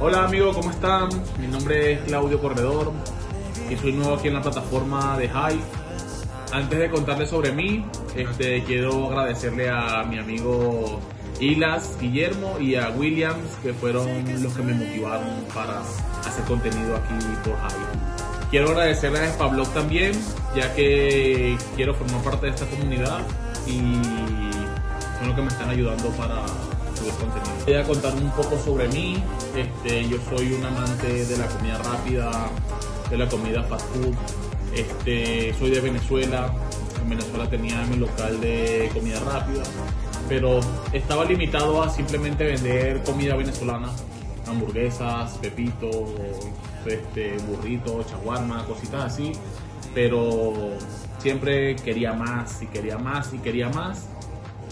Hola amigos, ¿cómo están? Mi nombre es Claudio Corredor y soy nuevo aquí en la plataforma de Hive. Antes de contarles sobre mí, este, quiero agradecerle a mi amigo Ilas Guillermo y a Williams, que fueron los que me motivaron para hacer contenido aquí por Hive. Quiero agradecerle a Spablog también, ya que quiero formar parte de esta comunidad y son los que me están ayudando para subir. Voy a contar un poco sobre mí. Este, yo soy un amante de la comida rápida, de la comida fast food. Este, soy de Venezuela. En Venezuela tenía mi local de comida rápida, pero estaba limitado a simplemente vender comida venezolana, hamburguesas, pepitos, este, burritos, chaguarma, cositas así. Pero siempre quería más y quería más y quería más.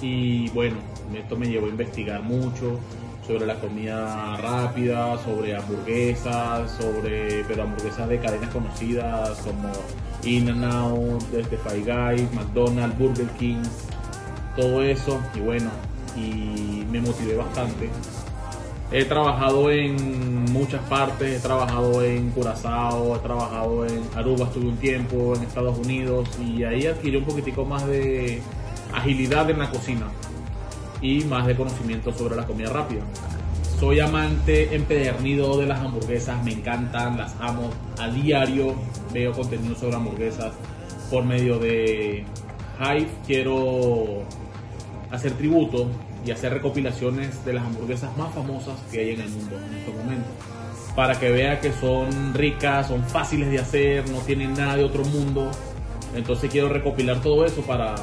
Y bueno, esto me llevó a investigar mucho sobre la comida rápida, sobre hamburguesas, sobre pero hamburguesas de cadenas conocidas como In and Out, desde Five Guys, McDonald's, Burger King, todo eso y bueno, y me motivé bastante. He trabajado en muchas partes, he trabajado en Curazao, he trabajado en Aruba, estuve un tiempo en Estados Unidos y ahí adquirí un poquitico más de agilidad en la cocina y más de conocimiento sobre la comida rápida. Soy amante empedernido de las hamburguesas, me encantan, las amo. A diario veo contenido sobre hamburguesas por medio de Hive. Quiero hacer tributo y hacer recopilaciones de las hamburguesas más famosas que hay en el mundo en estos momentos. Para que vea que son ricas, son fáciles de hacer, no tienen nada de otro mundo. Entonces quiero recopilar todo eso para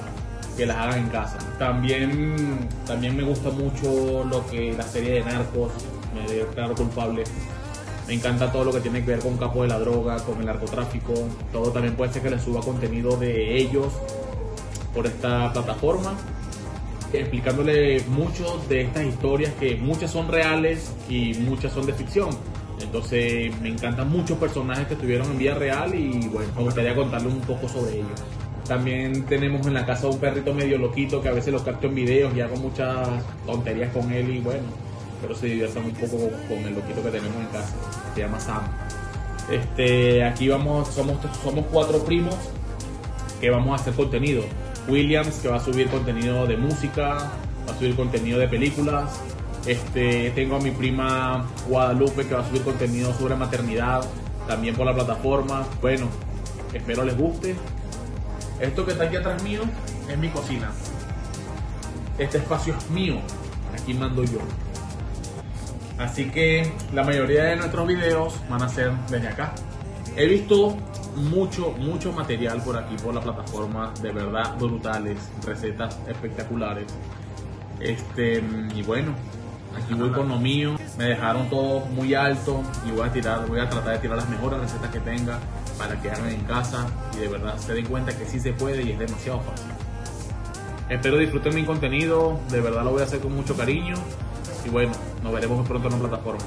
que las hagan en casa. También, también me gusta mucho lo que la serie de Narcos, me declaro culpable. Me encanta todo lo que tiene que ver con capo de la droga, con el narcotráfico. Todo también puede ser que les suba contenido de ellos por esta plataforma, explicándole mucho de estas historias que muchas son reales y muchas son de ficción. Entonces me encantan muchos personajes que estuvieron en vida real y bueno, me gustaría contarles un poco sobre ellos. También tenemos en la casa un perrito medio loquito que a veces lo capto en videos y hago muchas tonterías con él y bueno, pero se diviertan un poco con el loquito que tenemos en casa. Se llama Sam. Este, aquí vamos, somos, somos cuatro primos que vamos a hacer contenido. Williams que va a subir contenido de música, va a subir contenido de películas. Este, tengo a mi prima Guadalupe que va a subir contenido sobre maternidad, también por la plataforma. Bueno, espero les guste. Esto que está aquí atrás mío es mi cocina. Este espacio es mío. Aquí mando yo. Así que la mayoría de nuestros videos van a ser desde acá. He visto mucho, mucho material por aquí, por la plataforma, de verdad brutales, recetas espectaculares. Este, y bueno, aquí voy con lo mío. Me dejaron todo muy alto y voy a tirar, voy a tratar de tirar las mejores recetas que tenga para que en casa y de verdad se den cuenta que sí se puede y es demasiado fácil. Espero disfruten mi contenido, de verdad lo voy a hacer con mucho cariño y bueno, nos veremos pronto en la plataforma.